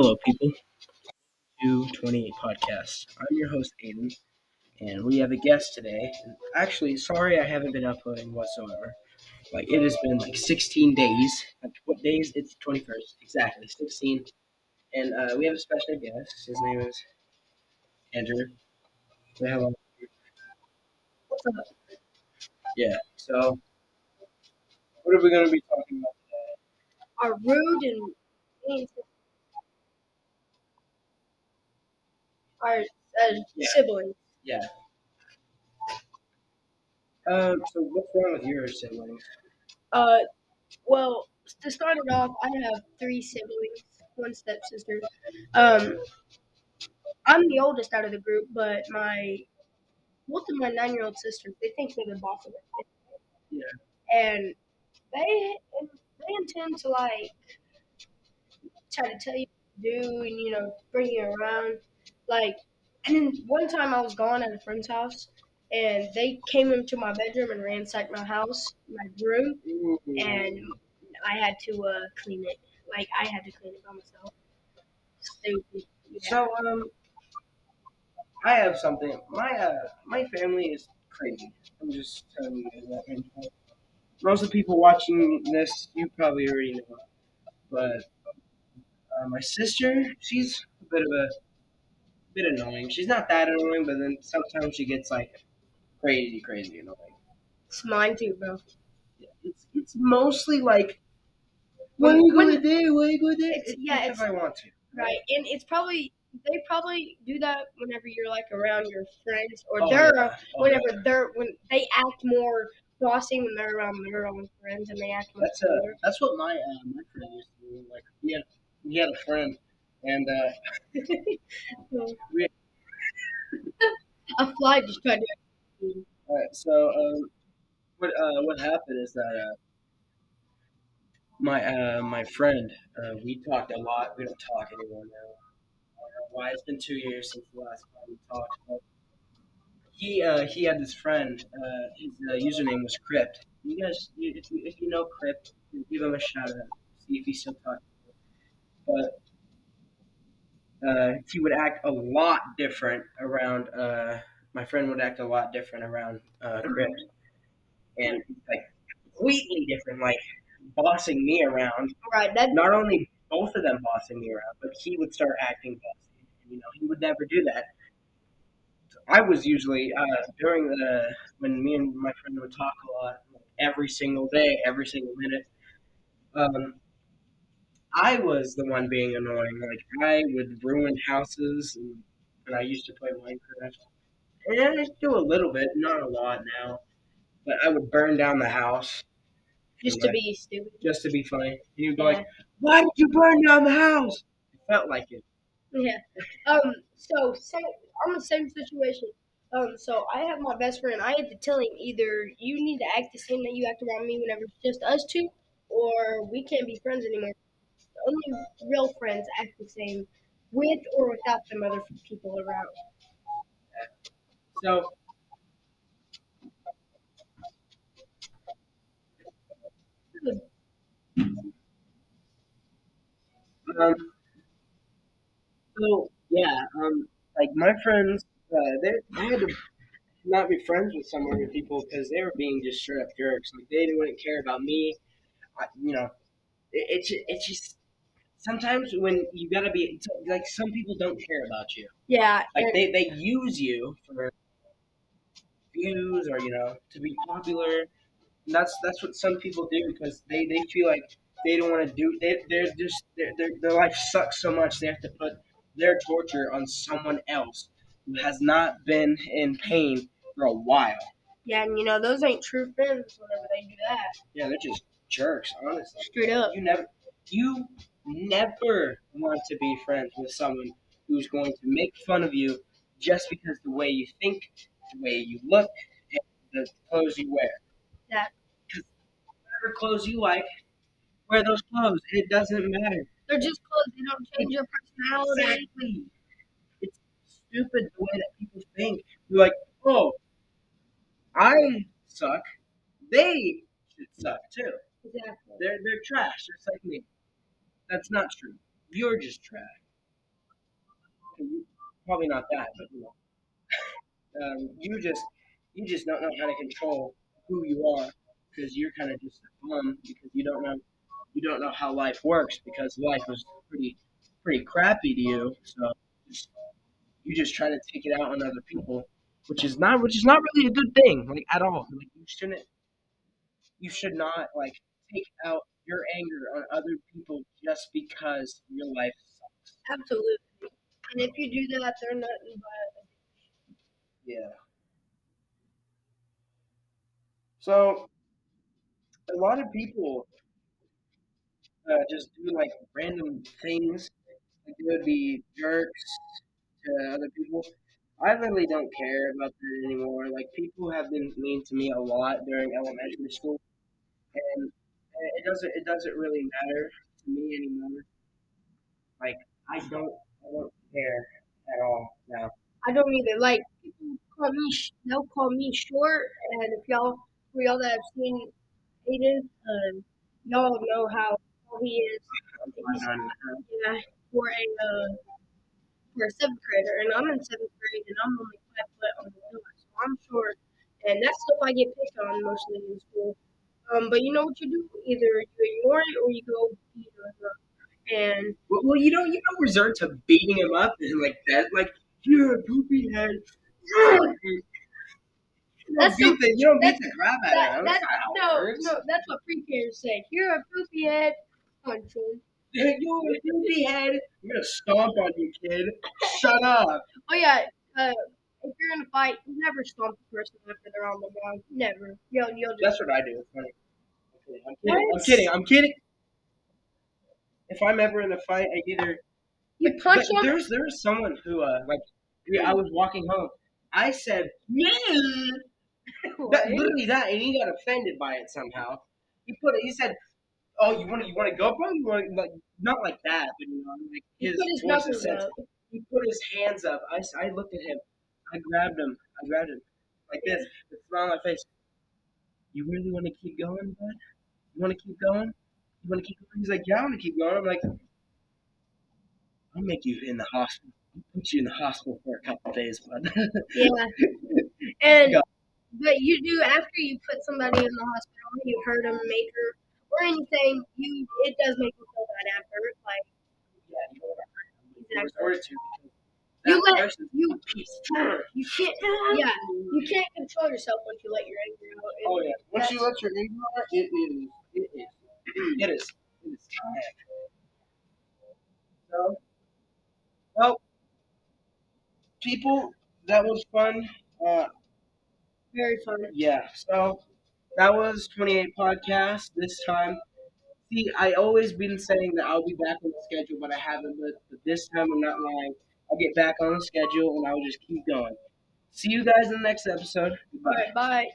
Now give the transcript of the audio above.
Hello, people. 228 podcast. I'm your host, Aiden, and we have a guest today. And actually, sorry I haven't been uploading whatsoever. Like, it has been like 16 days. What days? It's the 21st. Exactly, 16. And uh, we have a special guest. His name is Andrew. Say hello. What's up? Yeah, so what are we going to be talking about today? Are rude and our uh, Yeah. siblings. Yeah. Um, so what's wrong with your siblings? Uh, well, to start it off, I have three siblings, one stepsister. Um, I'm the oldest out of the group, but my both of my nine-year-old sisters, they think they're the boss of it. Yeah. And they they intend to like try to tell you what to do and you know bring you around. Like, and then one time I was gone at a friend's house, and they came into my bedroom and ransacked my house, my room, and I had to uh, clean it. Like I had to clean it by myself. Stupid. Yeah. So um, I have something. My uh, my family is crazy. I'm just telling you guys that right now. Most of the people watching this, you probably already know. But uh, my sister, she's a bit of a bit annoying. She's not that annoying, but then sometimes she gets like crazy, crazy annoying. it's mine too, bro. It's it's mostly like, what are you When- gonna do? What are you gonna do? It's- yeah, if I want to. Right, and it's probably they probably do that whenever you're like around your friends, or Oh, they're yeah. Oh, whenever yeah. they're when they act more bossy when they're around their own friends, and they act more. That's uh, that's what my uh, my friend used to do. Like he had he had a friend, and uh, a fly just tried to. Alright, so um, what uh, what happened is that uh, my uh, my friend uh, we talked a lot. We don't talk anymore now. Why it's been two years since the last time we talked. But he uh, he had this friend. Uh, his username was Crypt. You guys, if you if you know Crypt, give him a shout out. See if he's still talking. But uh, he would act a lot different around. Uh, my friend would act a lot different around uh, Crypt, and like completely different, like bossing me around. Right, that Not only both of them bossing me around, but he would start acting bossy. You know, he would never do that. So I was usually uh, during the when me and my friend would talk a lot, like, every single day, every single minute. Um, I was the one being annoying. Like I would ruin houses, and, and I used to play Minecraft. And I do a little bit, not a lot now. But I would burn down the house just to be stupid. just to be funny. And you'd be Yeah. like, "Why did you burn down the house?" It felt like it. Yeah. Um. So, same, I'm the same situation. Um. So I have my best friend. I had to tell him either you need to act the same that you act around me whenever it's just us two, or we can't be friends anymore. Only real friends act the same, with or without them other people around. So. Um. So yeah, um, like my friends, uh, they had to not be friends with some other people because they were being just straight up jerks. Like they wouldn't care about me. I, you know, it, it's it's just sometimes when you gotta be like some people don't care about you. Yeah. Like they, they use you for views or you know to be popular. And that's that's what some people do because they, they feel like they don't want to do. They they're just their their their life sucks so much they have to put their torture on someone else who has not been in pain for a while. yeah, and you know those ain't true friends whenever they do that. Yeah, they're just jerks. Honestly, Straight up. you never you never want to be friends with someone who's going to make fun of you just because the way you think, the way you look, and the clothes you wear. Yeah. Because whatever clothes you like, wear those clothes. It doesn't matter. They're just clothes. They don't change your personality. Exactly. It's stupid the way that people think. You're like, oh, I suck. They should suck too. Exactly. They're they're trash, just like me. That's not true. You're just trash. probably not that, but you know, um, you just you just don't know how to control who you are because you're kind of just a bum because you don't know you don't know how life works because life was pretty pretty crappy to you. So just, you just try to take it out on other people, which is not which is not really a good thing, like at all. Like you shouldn't you should not like take out your anger on other people just because your life sucks. Absolutely. And if you do that, they're nothing but Yeah. So a lot of people uh, just do like random things. Like they would be jerks to other people. I really don't care about that anymore. Like people have been mean to me a lot during elementary school, it doesn't it doesn't really matter to me anymore. Like I don't I don't care at all now. I don't either. Like people call me, they'll call me short, and if y'all, for y'all that have seen Aiden, um, y'all know how tall he is. Yeah, for a uh, for a seventh grader, and I'm in seventh grade, and I'm only five foot on the floor, so I'm short, and that's stuff I get picked on mostly in school. Um, but you know what you do? Either you ignore it or you go beat him up. And Well, well, you know, you know, resort to beating him up and like that, like you're a poopy head. You don't That's beat the, you don't beat the crap out that, of him. that, That's not how it no, works. no, that's what pre-Kers say. You're a poopy head. Punch him. You're a poopy head. I'm gonna stomp on you, kid. Shut up. Oh yeah, uh, if you're in a fight, you never stomp the person after they're on the ground. Never. You'll, you'll just That's what I do. It's funny. I'm kidding. I'm kidding. I'm kidding. If I'm ever in a fight, I either you But- punch but them. There's there was someone who uh like yeah, I was walking home. I said that literally that, and he got offended by it somehow. He put it. He said, "Oh, you want to you want to go, bro? You want like not like that, but you know, like He his put his voice knuckles is sensitive. up. He put his hands up. I I looked at him. I grabbed him. I grabbed him like this, with a smile on my face. You really want to keep going, bud? You want to keep going? You want to keep going? He's like, yeah, I want to keep going. I'm like, I'll make you in the hospital. I'll put you in the hospital for a couple days, bud. Yeah. And Go. but you do after you put somebody in the hospital, you hurt them major or anything. You it does make you feel bad after. Like yeah, you know what I heard? Exactly. Resorted to because You let- you a piece of dirt. you can't. Yeah, you can't control yourself once you let your anger out. And Oh yeah. Once you let your anger out, it is. It is. It is. It is time. So, well, people, that was fun. Uh, Very fun. yeah. So that was 28 podcast this time. See, I always been saying that I'll be back on the schedule, but I haven't. But this time I'm not lying. I'll get back on the schedule and I'll just keep going. See you guys in the next episode. Goodbye. right, bye.